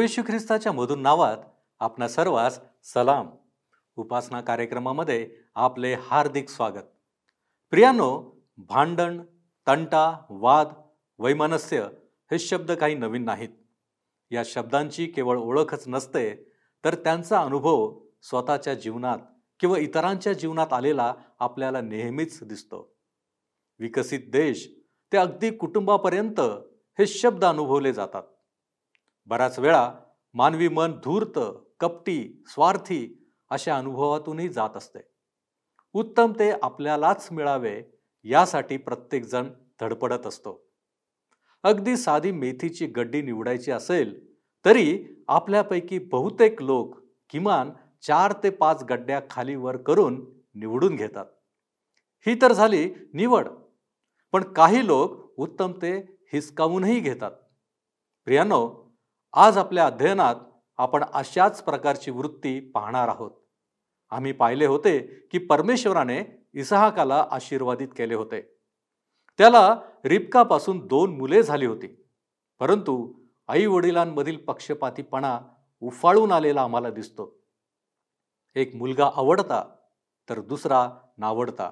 प्रभू येशू ख्रिस्ताच्या मधून नावात आपणा सर्वांस सलाम. उपासना कार्यक्रमामध्ये आपले हार्दिक स्वागत. प्रियानो भांडण तंटा वाद वैमनस्य हे शब्द काही नवीन नाहीत. या शब्दांची केवळ ओळखच नसते तर त्यांचा अनुभव स्वतःच्या जीवनात किंवा इतरांच्या जीवनात आलेला आपल्याला नेहमीच दिसतो. विकसित देश ते अगदी कुटुंबापर्यंत हे शब्द अनुभवले जातात. बऱ्याच वेळा मानवी मन धूर्त कपटी स्वार्थी अशा अनुभवातूनही जात असते. उत्तम ते आपल्यालाच मिळावे यासाठी प्रत्येकजण धडपडत असतो. अगदी साधी मेथीची गड्डी निवडायची असेल तरी आपल्यापैकी बहुतेक लोक किमान चार ते पाच गड्ड्या खाली वर करून निवडून घेतात. ही तर झाली निवड पण काही लोक उत्तम ते हिसकावूनही घेतात. प्रियानो आज आपल्या अध्ययनात आपण अशाच प्रकारची वृत्ती पाहणार आहोत. आम्ही पाहिले होते की परमेश्वराने इसहाकाला आशीर्वादित केले होते. त्याला रिपकापासून दोन मुले झाली होती. परंतु आई वडिलांमधील पक्षपातीपणा उफाळून आलेला आम्हाला दिसतो. एक मुलगा आवडता तर दुसरा नावडता.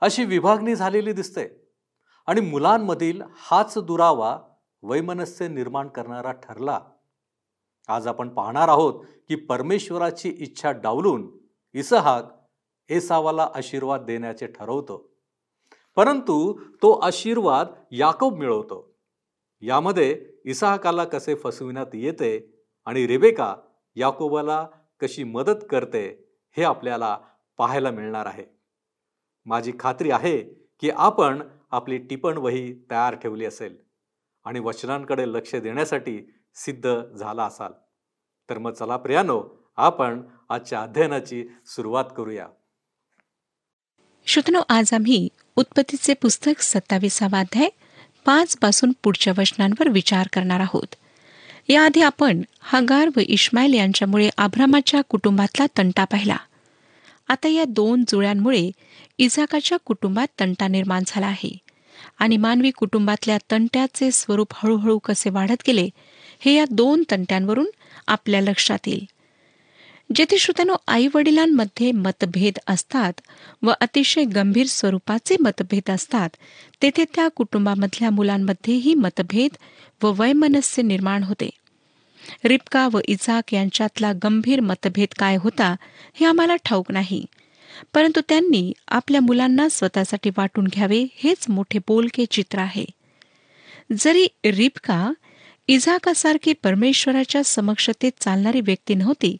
अशी विभागणी झालेली दिसते. आणि मुलांमधील हाच दुरावा वैमनस्य निर्माण करणारा ठरला. आज आपण पाहणार आहोत की परमेश्वराची इच्छा डावलून इसहाक एसावाला आशीर्वाद देण्याचे ठरवतो. परंतु तो आशीर्वाद याकोब मिळवतो. यामध्ये इसहाकाला कसे फसविण्यात येते आणि रेबेका याकोबाला कशी मदत करते हे आपल्याला पाहायला मिळणार आहे. माझी खात्री आहे की आपण आपली टिपण वही तयार ठेवली असेल. आणि वचनांकडे लक्ष देण्यासाठी सिद्ध झाला असाल. तर मग चला प्रियानो आपण आजच्या अध्ययनाची सुरुवात करूया. श्रोतनो आज आम्ही उत्पत्तीचे पुस्तक सत्तावीसावा अध्याय पाच पासून पुढच्या वचनांवर विचार करणार आहोत. याआधी आपण हगार व इस्माईल यांच्यामुळे आभ्रामाच्या कुटुंबातला तंटा पाहिला. आता या दोन जुळ्यांमुळे इजाकाच्या कुटुंबात तंटा निर्माण झाला आहे. आणि मानवी कुटुंबातल्या तंट्याचे स्वरूप हळूहळू कसे वाढत गेले हे या दोन तंट्यांवरून आपल्या लक्षात येईल. जेथे श्रोत्यानो आई वडिलांमध्ये मतभेद असतात व अतिशय गंभीर स्वरूपाचे मतभेद असतात तेथे त्या कुटुंबामधल्या मुलांमध्येही मतभेद व वैमनस्य निर्माण होते. रिपका व इजाक यांच्यातला गंभीर मतभेद काय होता हे आम्हाला ठाऊक नाही. परंतु त्यांनी आपल्या मुलांना स्वतःसाठी वाटून घ्यावे हेच मोठे बोलके चित्र आहे. जरी रिपका इझाकासारखी परमेश्वराच्या समक्षतेत चालणारी व्यक्ती नव्हती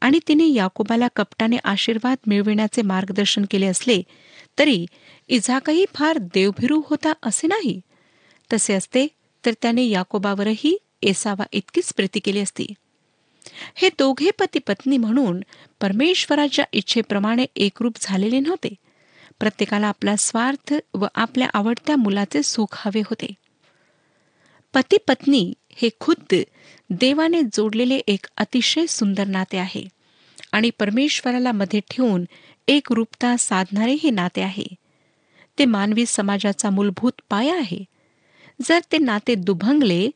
आणि तिने याकोबाला कपटाने आशीर्वाद मिळविण्याचे मार्गदर्शन केले असले तरी इझाकही फार देवभिरू होता असे नाही. तसे असते तर त्याने याकोबावरही एसावा इतकीच प्रीती केली असती. हे दोघे पती पत्नी म्हणून परमेश्वराच्या इच्छेप्रमाणे एकरूप झालेले नव्हते. प्रत्येकाला आपला स्वार्थ व आपल्या आवडत्या मुलाचे सुख हवे होते. पती पत्नी हे खुद्द देवाने जोडलेले एक अतिशय सुंदर नाते आहे आणि परमेश्वराला मध्ये ठेवून एक रूपता साधणारे हे नाते आहे. ते मानवी समाजाचा मूलभूत पाया आहे. जर ते नाते दुभंगले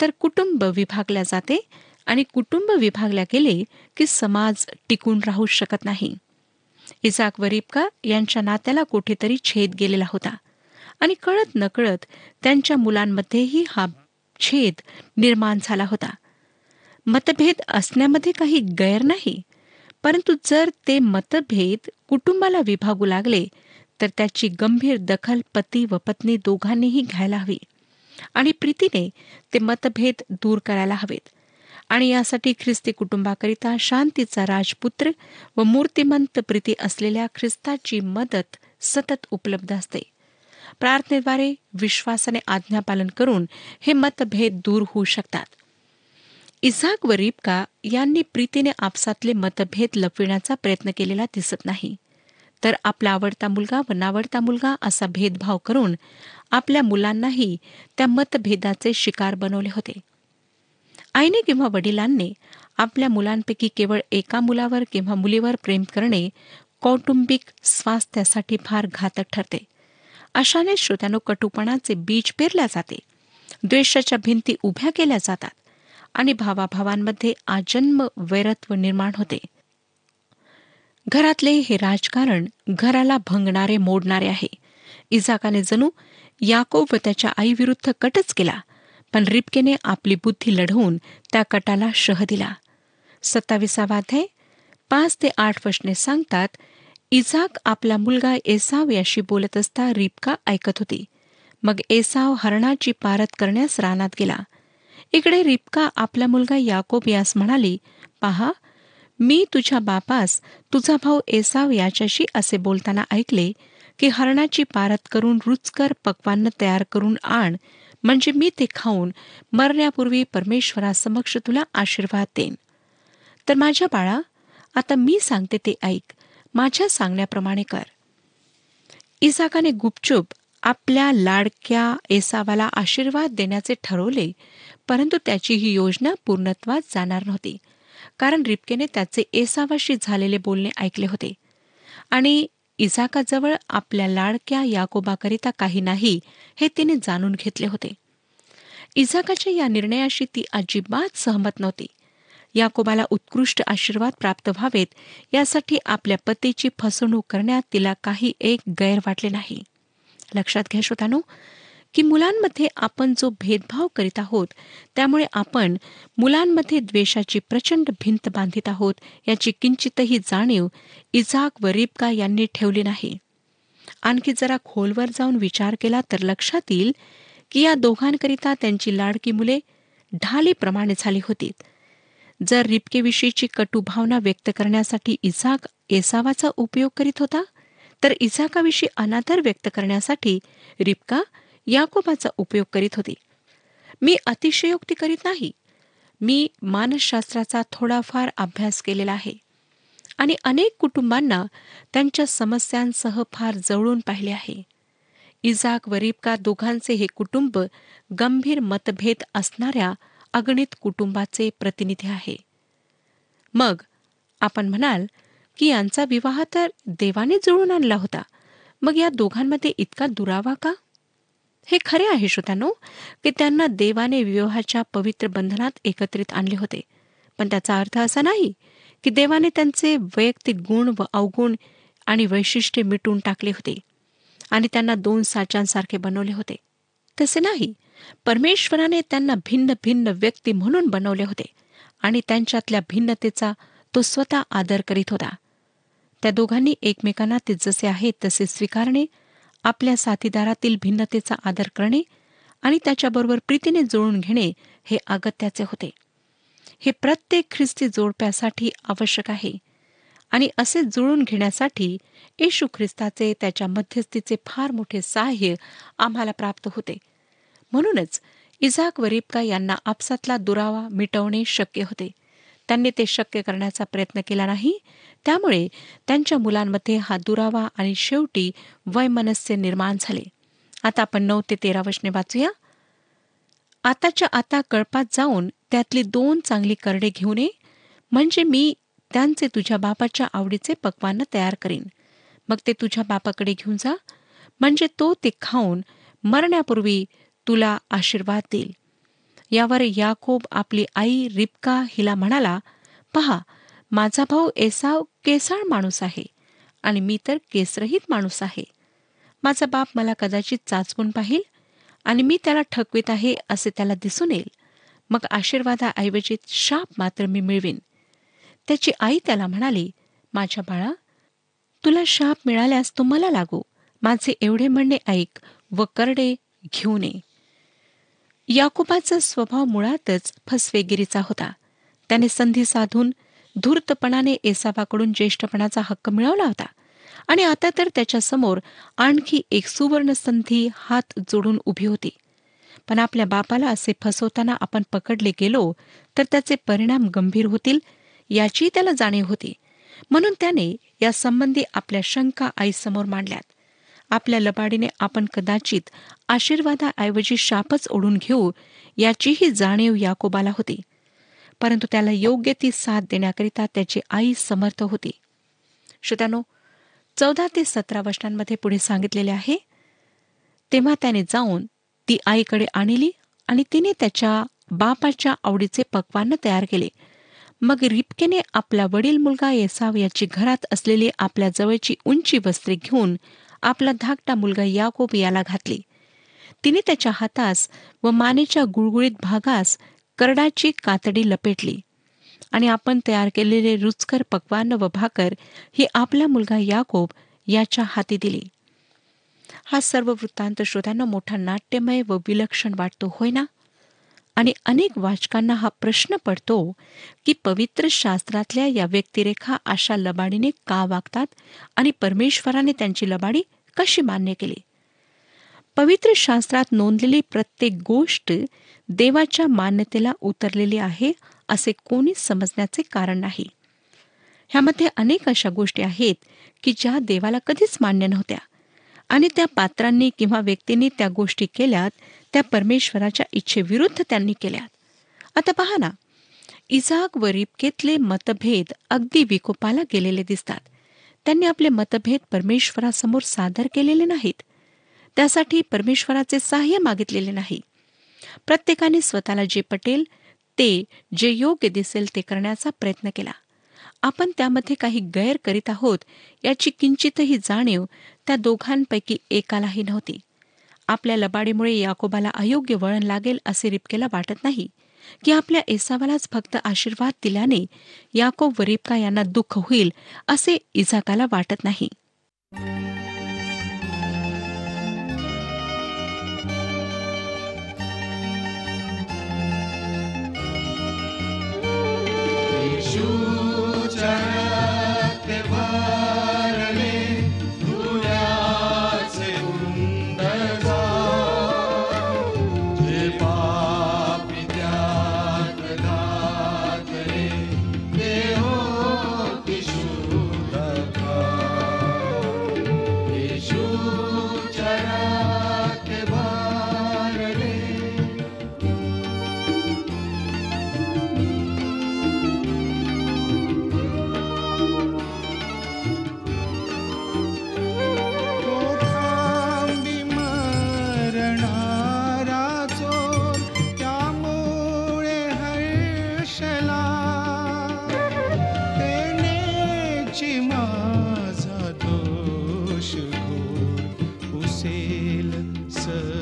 तर कुटुंब विभागल्या जाते आणि कुटुंब विभागल्या गेले की समाज टिकून राहू शकत नाही. इसाक वरीबका यांच्या नात्याला कुठेतरी छेद गेलेला होता. आणि कळत नकळत त्यांच्या मुलांमध्येही हा छेद निर्माण झाला होता. मतभेद असण्यामध्ये काही गैर नाही परंतु जर ते मतभेद कुटुंबाला विभागू लागले तर त्याची गंभीर दखल पती व पत्नी दोघांनीही घ्यायला हवी. आणि प्रीतीने ते मतभेद दूर करायला हवेत. आणि यासाठी ख्रिस्ती कुटुंबाकरिता शांतीचा राजपुत्र व मूर्तिमंत प्रीती असलेल्या ख्रिस्ताची मदत सतत उपलब्ध असते. प्रार्थनेद्वारे विश्वासाने आज्ञापालन करून हे मतभेद दूर होऊ शकतात. इसाक व रिपका यांनी प्रीतीने आपसातले मतभेद लपविण्याचा प्रयत्न केलेला दिसत नाही. तर आपला आवडता मुलगा व नावडता मुलगा असा भेदभाव करून आपल्या मुलांनाही त्या मतभेदाचे शिकार बनवले होते. आईने किंवा वडिलांनी आपल्या मुलांपैकी केवळ एका मुलावर किंवा मुलीवर प्रेम करणे कौटुंबिक स्वास्थ्यासाठी फार घातक ठरते. अशाने श्रोत्यानो कटुपणाचे बीज पेरल्या जाते द्वेषाच्या भिंती उभ्या केल्या जातात आणि भावाभावांमध्ये आजन्म वैरत्व निर्माण होते. घरातले हे राजकारण घराला भंगणारे मोडणारे आहे. इजाकाने जणू याकोब व त्याच्या आईविरुद्ध कटच केला. पण रिपकेने आपली बुद्धी लढवून त्या कटाला शह दिला. सत्ताविसावाध्याय पाच ते आठ प्रश्ने सांगतात इजाक आपला मुलगा एसाव याशी बोलत असता रिपका ऐकत होती. मग एसाव हरणाची पारत करण्यास रानात गेला. इकडे रिपका आपला मुलगा याकोब यास म्हणाली पहा मी तुझ्या बापास तुझा भाऊ एसाव याच्याशी असे बोलताना ऐकले की हरणाची पारत करून रुचकर पक्वान्न तयार करून आण म्हणजे मी ते खाऊन मरण्यापूर्वी परमेश्वरासमक्ष तुला आशीर्वाद देईन. तर माझ्या बाळा आता मी सांगते ते ऐक. माझ्या सांगण्याप्रमाणे कर. इसाकाने गुपचूप आपल्या लाडक्या एसावाला आशीर्वाद देण्याचे ठरवले परंतु त्याची ही योजना पूर्णत्वात जाणार नव्हती. कारण रिपकेने त्याचे एसावाशी झालेले बोलणे ऐकले होते. आणि इसाकाजवळ आपल्या लाडक्या याकोबाकरिता काही नाही हे तिने जाणून घेतले होते. इझाकाच्या या निर्णयाशी ती अजिबात सहमत नव्हती. याकोबाला उत्कृष्ट आशीर्वाद प्राप्त व्हावेत यासाठी आपल्या पतीची फसवणूक करण्यात तिला काही एक गैर वाटले नाही. लक्षात घ्या श्रोतानो की मुलांमध्ये आपण जो भेदभाव करीत आहोत त्यामुळे आपण मुलांमध्ये द्वेषाची प्रचंड भिंत बांधित आहोत याची किंचितही जाणीव इजाक व रिबका यांनी ठेवली नाही. आणखी जरा खोलवर जाऊन विचार केला तर लक्षात येईल की या दोघांकरिता त्यांची लाडकी मुले ढालीप्रमाणे झाली होती जर रिबकेविषयीची कटू भावना व्यक्त करण्यासाठी इजाक एसावाचा उपयोग करीत होता तर इजाकाविषयी अनादर व्यक्त करण्यासाठी रिबका याकोबाचा उपयोग करीत होती. मी अतिशयोक्ती करीत नाही. मी मानसशास्त्राचा थोडाफार अभ्यास केलेला आहे. आणि अनेक कुटुंबांना त्यांच्या समस्यांसह फार जवळून पाहिले आहे. इजाक व रिबका दोघांचे हे कुटुंब गंभीर मतभेद असणाऱ्या अगणित कुटुंबाचे प्रतिनिधी आहे. मग आपण म्हणाल की यांचा विवाह तर देवाने जुळून आणला होता. मग या दोघांमध्ये इतका दुरावा का? हे खरे आहे श्रोत्यानो की त्यांना देवाने विवाहाच्या पवित्र बंधनात एकत्रित आणले होते. पण त्याचा अर्थ असा नाही की देवाने त्यांचे वैयक्तिक गुण व अवगुण आणि वैशिष्ट्ये मिटून टाकले होते आणि त्यांना दोन साचांसारखे बनवले होते. तसे नाही. परमेश्वराने त्यांना भिन्न भिन्न व्यक्ती म्हणून बनवले होते आणि त्यांच्यातल्या भिन्नतेचा तो स्वतः आदर करीत होता. त्या दोघांनी एकमेकांना ते जसे आहेत तसे स्वीकारणे आपल्या साथीदारातील भिन्नतेचा आदर करणे आणि त्याच्याबरोबर प्रीतीने जुळून घेणे हे अगत्याचे होते. हे प्रत्येक ख्रिस्ती जोडप्यासाठी आवश्यक आहे आणि असे जुळून घेण्यासाठी येशू ख्रिस्ताचे त्याच्या मध्यस्थीचे फार मोठे सहाय्य आम्हाला प्राप्त होते. म्हणूनच इजाक व रिपका यांना आपसातला दुरावा मिटवणे शक्य होते. त्यांनी ते शक्य करण्याचा प्रयत्न केला नाही त्यामुळे त्यांच्या मुलांमध्ये हा दुरावा आणि शेवटी वैमनस्य निर्माण झाले. आता आपण नऊ ते तेरा वचने वाचूया. आताच्या आता कळपात जाऊन त्यातली दोन चांगली करडे घेऊन ये. म्हणजे मी त्यांचे तुझ्या बापाच्या आवडीचे पक्वान्न तयार करीन. मग ते तुझ्या बापाकडे घेऊन जा. म्हणजे तो ते खाऊन मरण्यापूर्वी तुला आशीर्वाद देईल. यावर याकोब आपली आई रिपका हिला म्हणाला पहा माझा भाऊ एसाव केसाळ माणूस आहे आणि मी तर केसरहित माणूस आहे. माझा बाप मला कदाचित चाचपून पाहिल आणि मी त्याला ठकवीत आहे असे त्याला दिसून येईल. मग आशीर्वादाऐवजी शाप मात्र मी मिळवीन. त्याची आई त्याला म्हणाली माझ्या बाळा तुला शाप मिळाल्यास तो मला लागू. माझे एवढे म्हणणे ऐक व करडे घेऊ नये. याकुबाचा स्वभाव मुळातच फसवेगिरीचा होता. त्याने संधी साधून धूर्तपणाने एसाबाकडून ज्येष्ठपणाचा हक्क मिळवला होता. आणि आता तर त्याच्यासमोर आणखी एक सुवर्ण संधी हात जोडून उभी होती. पण आपल्या बापाला असे फसवताना आपण पकडले गेलो तर त्याचे परिणाम गंभीर होतील याची त्याला जाणीव होती. म्हणून त्याने या संबंधी आपल्या शंका आईसमोर मांडल्यात. आपल्या लबाडीने आपण कदाचित आशीर्वादाऐवजी शापच ओढून घेऊ याचीही जाणीव याकोबाला होती. परंतु त्याला योग्य ती साथ देण्याकरिता त्याची आई समर्थ होती. श्रोत्यानो चौदा ते सतरा वर्षांमध्ये पुढे सांगितलेले आहे तेव्हा त्याने जाऊन ती आईकडे आणली आणि तिने त्याच्या बापाच्या आवडीचे पक्वान्न तयार केले. मग रिपकेने आपला वडील मुलगा येसाव याची घरात असलेली आपल्या जवळची उंची वस्त्रे घेऊन आपला धाकटा मुलगा याकोब याला घातली. तिने त्याच्या हातास व मानेच्या गुळगुळीत भागास करडाची कातडी लपेटली आणि आपण तयार केलेले रुचकर पकवान व भाकर ही आपला मुलगा याकोब याच्या हाती दिली. हा सर्व वृत्तांत श्रोत्यांना मोठा नाट्यमय व विलक्षण वाटतो होय ना? आणि अनेक वाचकांना हा प्रश्न पडतो की पवित्र शास्त्रातल्या या व्यक्तिरेखा अशा लबाडीने का वागतात आणि परमेश्वराने त्यांची लबाडी कशी मान्य केली? पवित्र शास्त्रात नोंदलेली प्रत्येक गोष्ट देवाच्या मान्यतेला उतरलेली आहे असे कोणीच समजण्याचे कारण नाही. ह्यामध्ये अनेक अशा गोष्टी आहेत की ज्या देवाला कधीच मान्य नव्हत्या. आणि त्या पात्रांनी किंवा व्यक्तींनी त्या गोष्टी केल्यात त्या परमेश्वराच्या इच्छेविरुद्ध त्यांनी केल्यात. आता पहा ना इजाक व रिपकेतले मतभेद अगदी विकोपाला गेलेले दिसतात. त्यांनी आपले मतभेद परमेश्वरासमोर सादर केलेले नाहीत. त्यासाठी परमेश्वराचे सहाय्य मागितलेले नाही. प्रत्येकाने स्वतःला जे पटेल ते जे योग्य दिसेल ते करण्याचा प्रयत्न केला. आपण त्यामध्ये काही गैर करीत आहोत याची किंचितही जाणीव त्या दोघांपैकी एकालाही नव्हती. आपल्या लबाडीमुळे याकोबाला अयोग्य वळण लागेल असे रिपकेला वाटत नाही की आपल्या एसावालाच फक्त आशीर्वाद दिल्याने याकोब व रिपका यांना दुःख होईल असे इजाकाला वाटत नाही. इजाक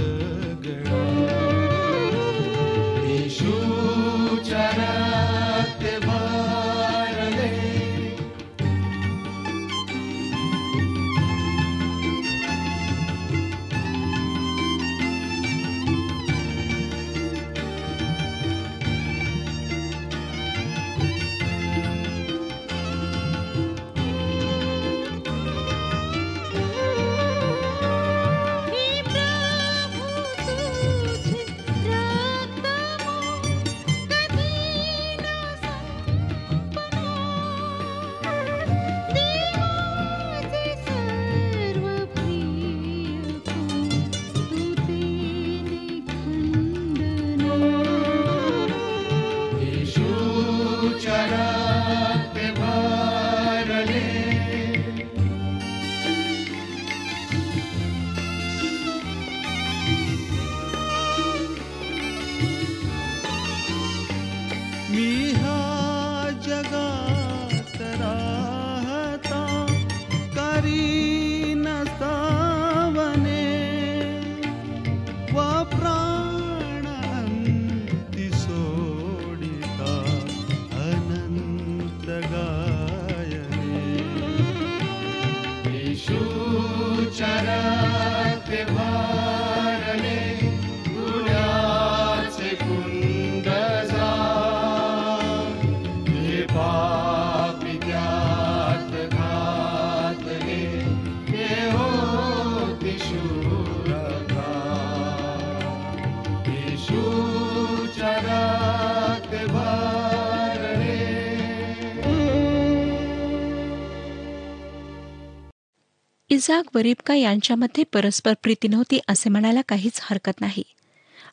व रिबका यांच्यामध्ये परस्पर प्रीती नव्हती असे म्हणायला काहीच हरकत नाही.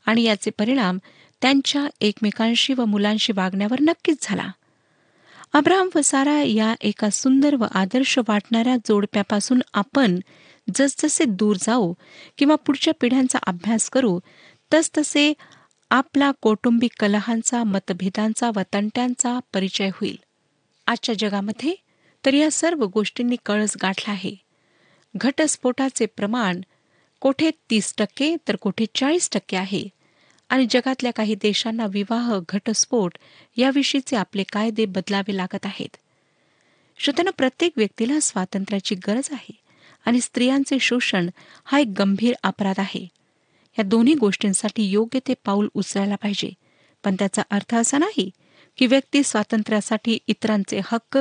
आणि याचे परिणाम त्यांच्या एकमेकांशी व मुलांशी वागण्यावर नक्कीच झाला. अब्राहम व सारा या एका सुंदर व आदर्श वाटणाऱ्या जोडप्यापासून आपण जसजसे दूर जाऊ किंवा पुढच्या पिढ्यांचा अभ्यास करू तसतसे आपला कौटुंबिक कलहांचा मतभेदांचा व तंट्यांचा परिचय होईल. आजच्या जगामध्ये तर या सर्व गोष्टींनी कळस गाठला आहे. घटस्फोटाचे प्रमाण कोठे तीस टक्के तर कोठे चाळीस टक्के आहे. आणि जगातल्या काही देशांना विवाह घटस्फोट याविषयीचे आपले कायदे बदलावे लागत आहेत. श्रोत्यानं प्रत्येक व्यक्तीला स्वातंत्र्याची गरज आहे आणि स्त्रियांचे शोषण हा एक गंभीर अपराध आहे. या दोन्ही गोष्टींसाठी योग्य ते पाऊल उचलायला पाहिजे. पण त्याचा अर्थ असा नाही की व्यक्ती स्वातंत्र्यासाठी इतरांचे हक्क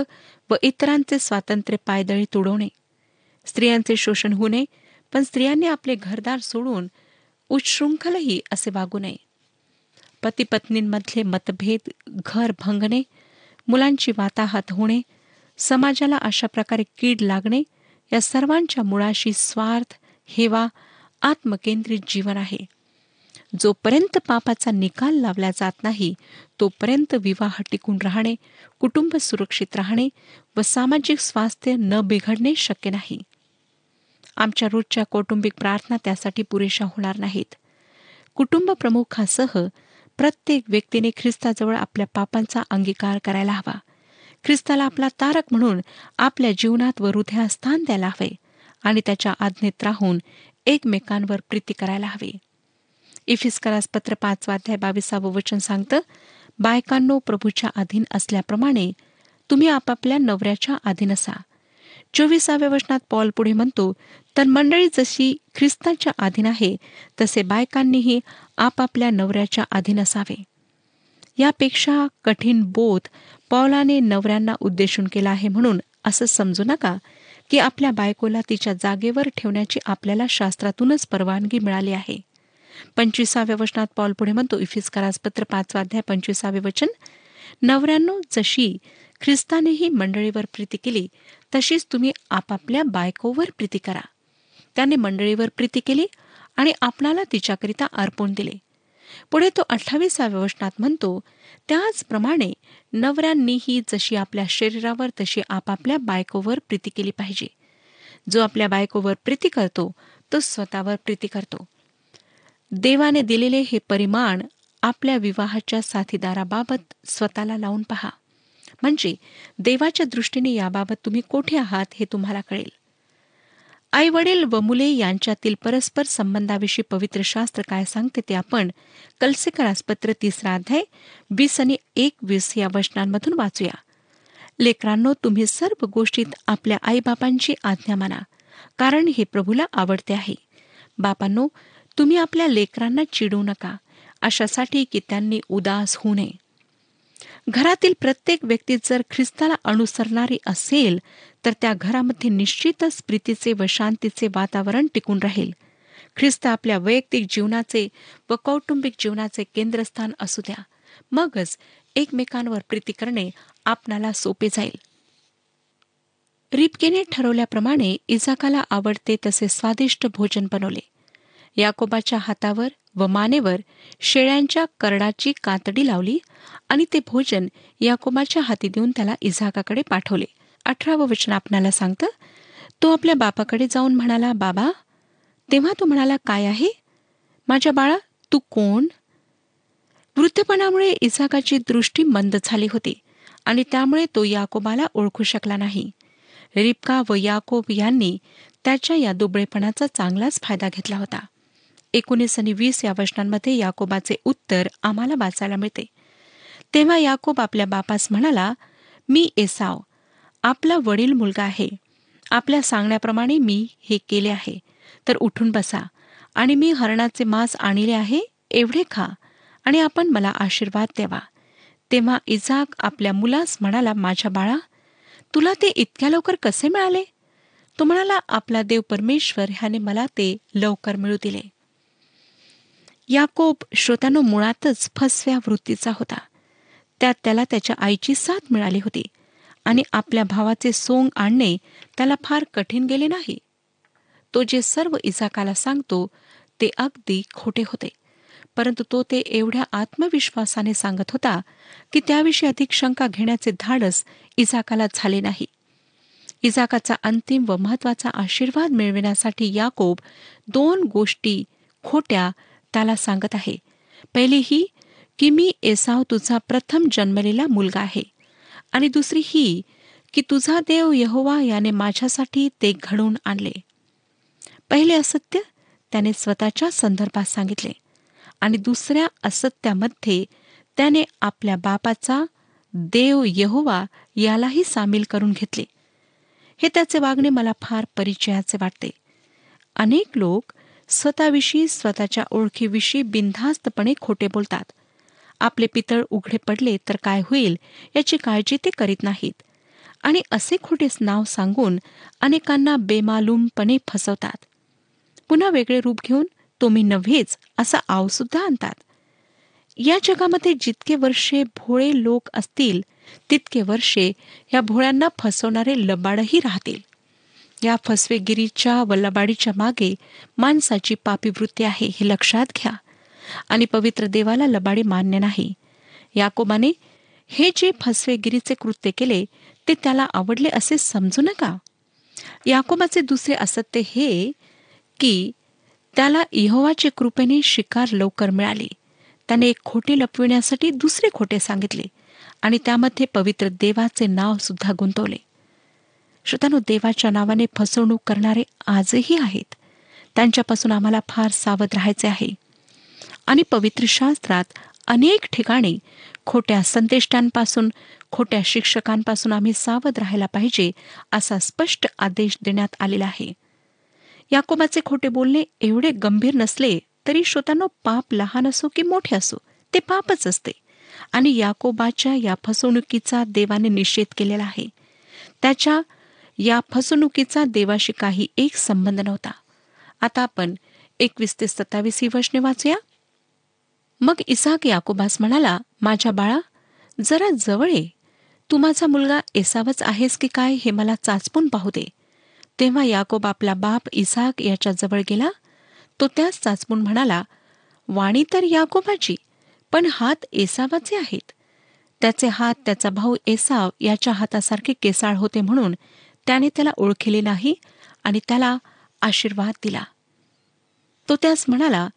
व इतरांचे स्वातंत्र्य पायदळी तुडवणे. स्त्रियांचे शोषण होऊ नये पण स्त्रियांनी आपले घरदार सोडून उच्छृंखलही असे वागू नये. पती पत्नींमधले मतभेद घर भंगणे मुलांची वाताहात होणे समाजाला अशा प्रकारे कीड लागणे या सर्वांच्या मुळाशी स्वार्थ हेवा आत्मकेंद्रित जीवन आहे. जोपर्यंत पापाचा निकाल लावला जात नाही तोपर्यंत विवाह टिकून राहणे कुटुंब सुरक्षित राहणे व सामाजिक स्वास्थ्य न बिघडणे शक्य नाही. आमच्या रोजच्या कौटुंबिक प्रार्थना त्यासाठी पुरेशा होणार नाहीत. कुटुंब प्रमुखासह प्रत्येक व्यक्तीने ख्रिस्ताजवळ आपल्या पापांचा अंगीकार करायला हवा. ख्रिस्ताला आपला तारक म्हणून आपल्या जीवनात व हृदयात स्थान द्यायला हवे आणि त्याच्या आज्ञेत राहून एकमेकांवर प्रीती करायला हवी. इफिस्करास पत्र पाच वाध्याय बावीसावं वचन सांगतं बायकांनो प्रभूच्या अधीन असल्याप्रमाणे तुम्ही आपापल्या नवऱ्याच्या अधीन असा. चोवीसाव्या वचनात पॉल पुढे म्हणतो तर मंडळी जशी ख्रिस्ताच्या अधीन आहे तसे बायकांनीही आपापल्या नवऱ्याच्या अधीन असावे. यापेक्षा कठीण बोध पॉलाने नवऱ्यांना उद्देशून केला आहे म्हणून असं समजू नका की आपल्या बायकोला तिच्या जागेवर ठेवण्याची आपल्याला शास्त्रातूनच परवानगी मिळाली आहे. पंचवीसाव्या वचनात पॉल पुढे म्हणतो इफिस्करास पत्र पाचवाध्याय पंचवीसावे वचन नवऱ्यांनो जशी ख्रिस्तानेही मंडळीवर प्रीती केली तशीच तुम्ही आपापल्या बायकोवर प्रीती करा. त्याने मंडळीवर प्रीती केली आणि आपणाला तिच्याकरिता अर्पण दिले. पुढे तो अठ्ठावीसाव्या वचनात म्हणतो त्याचप्रमाणे नवऱ्यांनीही जशी आपल्या शरीरावर तशी आपापल्या बायकोवर प्रीती केली पाहिजे. जो आपल्या बायकोवर प्रीती करतो तो स्वतःवर प्रीती करतो. देवाने दिलेले हे परिमाण आपल्या विवाहाच्या साथीदाराबाबत स्वतःला लावून पहा. म्हणजे देवाच्या दृष्टीने याबाबत तुम्ही कोठे आहात हे तुम्हाला कळेल. आई वडील व मुले यांच्यातील परस्पर संबंधाविषयी पवित्र शास्त्र काय सांगते ते आपण कलसेकरासपत्र तिसरा अध्याय वीस आणि एकवीस या वचनांमधून वाचूया. लेकरांनो तुम्ही सर्व गोष्टीत आपल्या आईबापांची आज्ञा माना कारण हे प्रभूला आवडते आहे. बापांनो तुम्ही आपल्या लेकरांना चिडू नका अशासाठी की त्यांनी उदास होऊ नये. घरातील प्रत्येक व्यक्ती जर ख्रिस्ताला अनुसरणारी असेल तर त्या घरामध्ये निश्चितच प्रीतीचे व शांतीचे वातावरण टिकून राहील. ख्रिस्त आपल्या वैयक्तिक जीवनाचे व कौटुंबिक जीवनाचे केंद्रस्थान असू द्या. मगच एकमेकांवर प्रीती करणे आपणाला सोपे जाईल. रिपकेने ठरवल्याप्रमाणे इजाकाला आवडते तसे स्वादिष्ट भोजन बनवले. याकोबाच्या हातावर व मानेवर शेळ्यांच्या कर्णाची कातडी लावली आणि ते भोजन याकोबाच्या हाती देऊन त्याला इझाकाकडे पाठवले. अठरावं वचन आपणाला सांगतं तो आपल्या बापाकडे जाऊन म्हणाला बाबा तेव्हा तो म्हणाला काय आहे? माझ्या बाळा तू कोण? वृद्धपणामुळे इसाकाची दृष्टी मंद झाली होती आणि त्यामुळे तो याकोबाला ओळखू शकला नाही. रिपका व याकोब यांनी त्याच्या या दुबळेपणाचा चांगलाच फायदा घेतला होता. एकोणीस आणि वीस या वचनांमध्ये याकोबाचे उत्तर आम्हाला वाचायला मिळते. तेव्हा याकोब आपल्या बापास म्हणाला मी एसाव आपला वडील मुलगा आहे. आपल्या सांगण्याप्रमाणे मी हे केले आहे. तर उठून बसा आणि मी हरणाचे मांस आणले आहे एवढे खा आणि आपण मला आशीर्वाद द्यावा. तेव्हा इजाक आपल्या मुलास म्हणाला माझ्या बाळा तुला ते इतक्या लवकर कसे मिळाले? तो म्हणाला आपला देव परमेश्वर ह्याने मला ते लवकर मिळू दिले. याकोब श्रोत्यानो मुळातच फसव्या वृत्तीचा होता. त्यात त्याला त्याच्या आईची साथ मिळाली होती आणि आपल्या भावाचे सोंग आणणे त्याला फार कठीण गेले नाही. तो जे सर्व इसाकाला सांगतो ते अगदी खोटे होते. परंतु तो ते एवढ्या आत्मविश्वासाने सांगत होता की त्याविषयी अधिक शंका घेण्याचे धाडस इजाकाला झाले नाही. इजाकाचा अंतिम व महत्त्वाचा आशीर्वाद मिळविण्यासाठी याकोब दोन गोष्टी खोट्या त्याला सांगत आहे. पहिली ही की मी एसाव तुझा प्रथम जन्मलेला मुलगा आहे. आणि दुसरी ही की तुझा देव यहोवा याने माझ्यासाठी ते घडवून आणले. पहिले असत्य त्याने स्वतःच्या संदर्भात सांगितले. आणि दुसऱ्या असत्यामध्ये त्याने आपल्या बापाचा देव यहोवा यालाही सामील करून घेतले. हे त्याचे वागणे मला फार परिचयाचे वाटते. अनेक लोक स्वतःविषयी स्वतःच्या ओळखीविषयी बिनधास्तपणे खोटे बोलतात. आपले पितळ उघडे पडले तर काय होईल याची काळजी ते करीत नाहीत. आणि असे खोटेच नाव सांगून अनेकांना बेमालूमपणे फसवतात. पुन्हा वेगळे रूप घेऊन तुम्ही नव्हेच असा आव सुद्धा आणतात. या जगामध्ये जितके वर्षे भोळे लोक असतील तितके वर्षे या भोळ्यांना फसवणारे लबाडही राहतील. या फसवेगिरीच्या व लबाडीच्या मागे माणसाची पापी वृत्ती आहे हे लक्षात घ्या. आणि पवित्र देवाला लबाडी मान्य नाही. याकोबाने हे जे फसवेगिरीचे कृत्य केले ते त्याला आवडले असे समजू नका. याकोबाचे दुसरे असत्य हे की त्याला इहोवाचे कृपेने शिकार लवकर मिळाली. त्याने एक खोटे लपविण्यासाठी दुसरे खोटे सांगितले आणि त्यामध्ये पवित्र देवाचे नाव सुद्धा गुंतवले. श्रोतानो देवाच्या नावाने फसवणूक करणारे आजही आहेत. त्यांच्यापासून आम्हाला फार सावध राहायचे आहे. आणि पवित्र शास्त्रात अनेक ठिकाणी खोट्या संदेष्टांपासून खोट्या शिक्षकांपासून आम्ही सावध राहायला पाहिजे असा स्पष्ट आदेश देण्यात आलेला आहे. याकोबाचे खोटे बोलणे एवढे गंभीर नसले तरी श्रोतांनो पाप लहान असो की मोठे असो ते पापच असते. आणि याकोबाच्या या फसवणुकीचा देवाने निषेध केलेला आहे. त्याच्या या फसवणुकीचा देवाशी काही एक संबंध नव्हता. आता आपण एकवीस ते सत्तावीस ही वचने वाचूया. मग इसाक याकोबास म्हणाला माझ्या बाळा जरा जवळ ये. तू माझा मुलगा एसावच आहेस की काय हे मला चाचपून पाहू दे. तेव्हा याकोब आपला बाप इसाक याच्या जवळ गेला. तो त्यास चाचपून म्हणाला वाणी तर याकोबाची पण हात एसावाचे आहेत. त्याचे हात त्याचा भाऊ एसाव याच्या हातासारखे केसाळ होते म्हणून त्याने त्याला ओळखले नाही आणि त्याला आशीर्वाद दिला. तो त्यास म्हणाला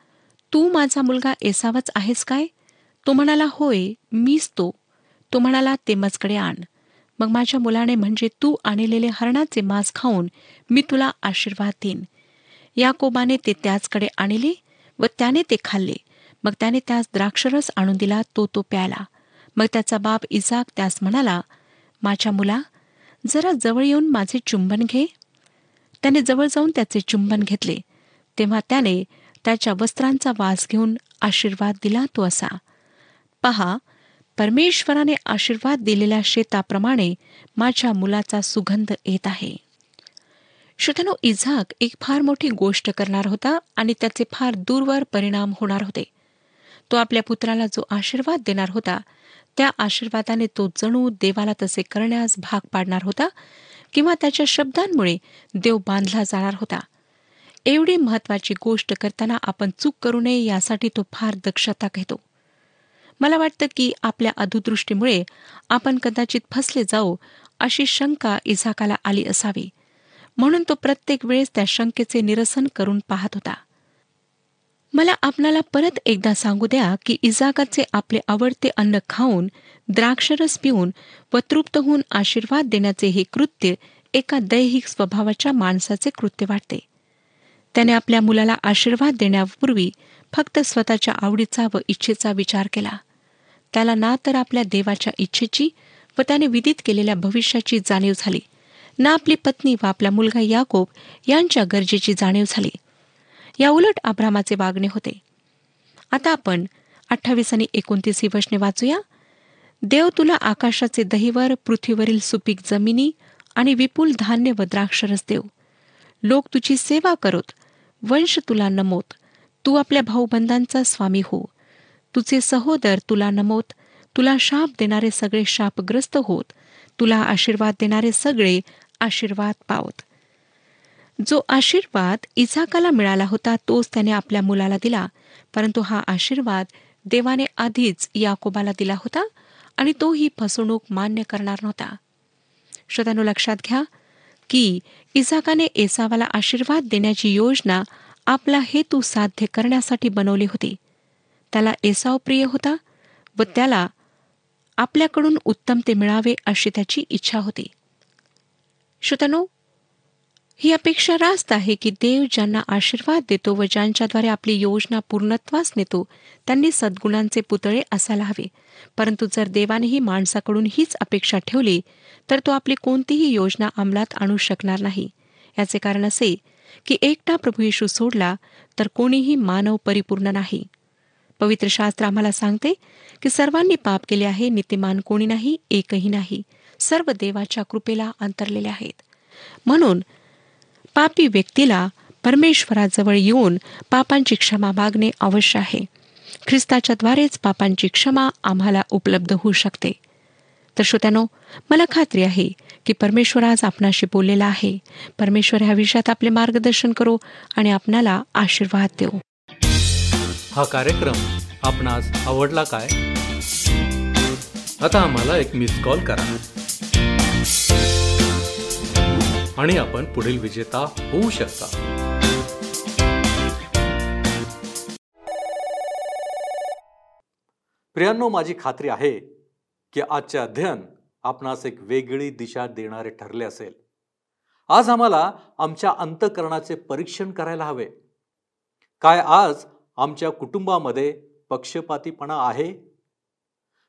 तू माझा मुलगा एसावच आहेस काय? तो म्हणाला होय मीच तो. तो म्हणाला ते मजकडे आण. मग माझ्या मुलाने म्हणजे तू आणलेले हरणाचे मांस खाऊन मी तुला आशीर्वाद देईन. याकोबाने ते त्याचकडे आणले व त्याने ते खाल्ले. मग त्याने त्यास द्राक्षरस आणून दिला तो तो प्याला मग त्याचा बाप इजाक त्यास म्हणाला माझ्या मुला जरा जवळ येऊन माझे चुंबन घे. त्याने जवळ जाऊन त्याचे चुंबन घेतले. तेव्हा त्याने त्याच्या वस्त्रांचा वास घेऊन आशीर्वाद दिला तो असा. पहा परमेश्वराने आशीर्वाद दिलेल्या शेताप्रमाणे माझ्या मुलाचा सुगंध येत आहे. श्रोतनो इझाक एक फार मोठी गोष्ट करणार होता आणि त्याचे फार दूरवर परिणाम होणार होते. तो आपल्या पुत्राला जो आशीर्वाद देणार होता त्या आशीर्वादाने तो जणू देवाला तसे करण्यास भाग पाडणार होता किंवा त्याच्या शब्दांमुळे देव बांधला जाणार होता. एवढी महत्वाची गोष्ट करताना आपण चूक करू नये यासाठी तो फार दक्षता घेतो. मला वाटतं की आपल्या अधुदृष्टीमुळे आपण कदाचित फसले जाऊ अशी शंका इझाकाला आली असावी. म्हणून तो प्रत्येक वेळेस त्या शंकेचे निरसन करून पाहत होता. मला आपणाला परत एकदा सांगू द्या की इजाकाचे आपले आवडते अन्न खाऊन द्राक्षरस पिऊन व तृप्त होऊन आशीर्वाद देण्याचे हे कृत्य एका दैहिक स्वभावाच्या माणसाचे कृत्य वाटते. त्याने आपल्या मुलाला आशीर्वाद देण्यापूर्वी फक्त स्वतःच्या आवडीचा व इच्छेचा विचार केला. त्याला ना तर आपल्या देवाच्या इच्छेची व त्याने विदित केलेल्या भविष्याची जाणीव झाली. ना आपली पत्नी व आपला मुलगा याकोब यांच्या गरजेची जाणीव झाली. या उलट अब्रामाचे वागणे होते. आता आपण अठ्ठावीस आणि एकोणतीस ही वचने वाचूया. देव तुला आकाशाचे दहीवर पृथ्वीवरील सुपीक जमिनी आणि विपुल धान्य व द्राक्षरस देव. लोक तुझी सेवा करोत. वंश तुला नमोत. तू आपल्या भाऊबंधांचा स्वामी हो. तुझे सहोदर तुला नमोत. तुला शाप देणारे सगळे शापग्रस्त होत. तुला आशीर्वाद देणारे सगळे आशीर्वाद पावत. जो आशीर्वाद इसाकाला मिळाला होता तोच त्याने आपल्या मुलाला दिला. परंतु हा आशीर्वाद देवाने आधीच याकोबाला दिला होता आणि तो ही फसवणूक मान्य करणार नव्हता. श्रोतानु लक्षात घ्या की इसाकाने एसावाला आशीर्वाद देण्याची योजना आपला हेतू साध्य करण्यासाठी बनवली होती. त्याला एसाव प्रिय होता व त्याला आपल्याकडून उत्तम ते मिळावे अशी त्याची इच्छा होती. श्रोतनो ही अपेक्षा रास्त आहे की देव ज्यांना आशीर्वाद देतो व ज्यांच्याद्वारे आपली योजना पूर्णत्वास नेतो त्यांनी सद्गुणांचे पुतळे असायला हवे. परंतु जर देवानेही माणसाकडून हीच अपेक्षा ठेवली तर तो आपली कोणतीही योजना अंमलात आणू शकणार नाही. याचे कारण असे की एकटा प्रभू येशू सोडला तर कोणीही मानव परिपूर्ण नाही. पवित्र शास्त्र आम्हाला सांगते की सर्वांनी पाप केले आहे नीतिमान कोणी नाही एकही नाही. सर्व देवाच्या कृपेला अंतरलेले आहेत. म्हणून पापी व्यक्तीला परमेश्वराजवळ येऊन पापांची क्षमा मागणे अवश्य आहे. ख्रिस्ताच्या द्वारेच पापांची क्षमा आम्हाला उपलब्ध होऊ शकते. तर श्रोत्यानो मला खात्री आहे की परमेश्वर आज आपणाशी बोललेला आहे. परमेश्वर ह्या विषयात आपले मार्गदर्शन करो आणि आपणाला आशीर्वाद देऊ. हा कार्यक्रम आपणास आवडला काय? आता आम्हाला एक मिस कॉल करा. आणि आपण पुढील विजेता होऊ शकता. प्रियांनो माझी खात्री आहे की आजचे अध्ययन आपणास एक वेगळी दिशा देणारे ठरले असेल. आज आम्हाला आमच्या अंतकरणाचे परीक्षण करायला हवे. काय आज आमच्या कुटुंबामध्ये पक्षपातीपणा आहे?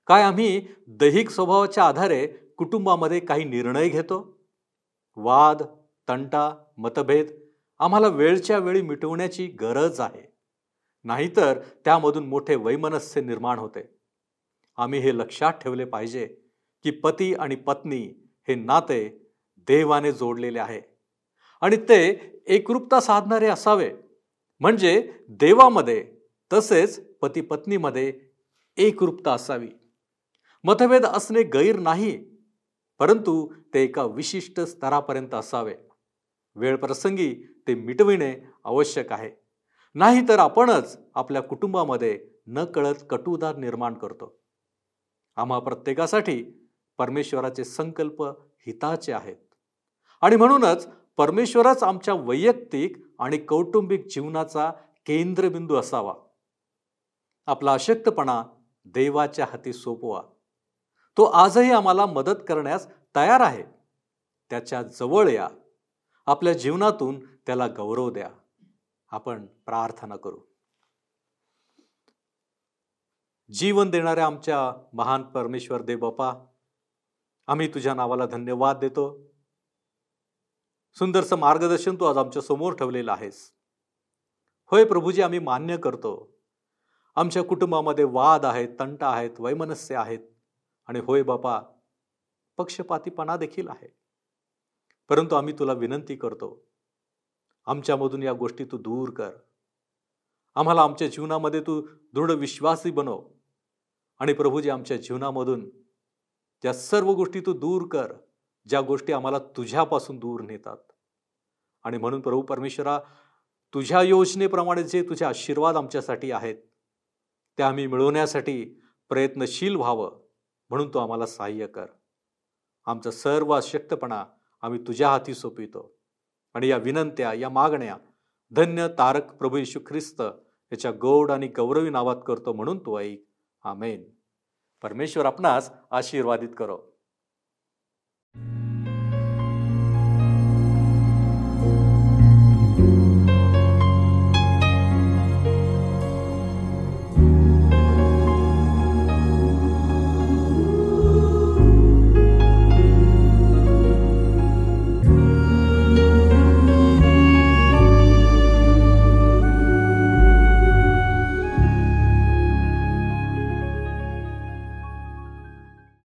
काय आम्ही दैहिक स्वभावाच्या आधारे कुटुंबामध्ये काही निर्णय घेतो? वाद तंटा मतभेद आम्हाला वेळच्या वेळी मिटवण्याची गरज आहे. नाहीतर त्यामधून मोठे वैमनस्य निर्माण होते. आम्ही हे लक्षात ठेवले पाहिजे की पती आणि पत्नी हे नाते देवाने जोडलेले आहे. आणि ते एकरूपता साधणारे असावे. म्हणजे देवामध्ये तसेच पती पत्नीमध्ये एकरूपता असावी. मतभेद असणे गैर नाही. परंतु ते एका विशिष्ट स्तरापर्यंत असावे. वेळ प्रसंगी ते मिटविणे आवश्यक आहे. नाही तर आपणच आपल्या कुटुंबामध्ये न कळत कटुदार निर्माण करतो. आम्हा प्रत्येकासाठी परमेश्वराचे संकल्प हिताचे आहेत. आणि म्हणूनच परमेश्वरच आमच्या वैयक्तिक आणि कौटुंबिक जीवनाचा केंद्रबिंदू असावा. आपला अशक्तपणा देवाच्या हाती सोपवा. तो आजही आम्हाला मदत करण्यास तयार आहे. त्याच्याजवळ या. आपल्या जीवनातून त्याला गौरव द्या. आपण प्रार्थना करू. जीवन देणाऱ्या आमच्या महान परमेश्वर देव बापा आम्ही तुझ्या नावाला धन्यवाद देतो. सुंदरसं मार्गदर्शन तू आज आमच्यासमोर ठेवलेलं आहेस. होय प्रभूजी आम्ही मान्य करतो. आमच्या कुटुंबामध्ये वाद आहेत तंट आहेत वैमनस्य आहेत. आणि होय बापा पक्षपातीपणा देखील आहे. परंतु आम्ही तुला विनंती करतो आमच्यामधून या गोष्टी तू दूर कर. आम्हाला आमच्या जीवनामध्ये तू दृढ विश्वासी बनव आणि प्रभूजी आमच्या जीवनामधून त्या सर्व गोष्टी तू दूर कर ज्या गोष्टी आम्हाला तुझ्यापासून दूर नेतात. आणि म्हणून प्रभू परमेश्वरा तुझ्या योजनेप्रमाणे जे तुझे आशीर्वाद आमच्यासाठी आहेत ते आम्ही मिळवण्यासाठी प्रयत्नशील व्हावं. म्हणून तू आम्हाला सहाय्य कर. आमचा सर्व अशक्तपणा आम्ही तुझ्या हाती सोपितो आणि या विनंत्या या मागण्या धन्य तारक प्रभू येशू ख्रिस्त याच्या गौड आणि गौरवी नावात करतो म्हणून तो ऐक. आमेन. परमेश्वर आपणास आशीर्वादित करो.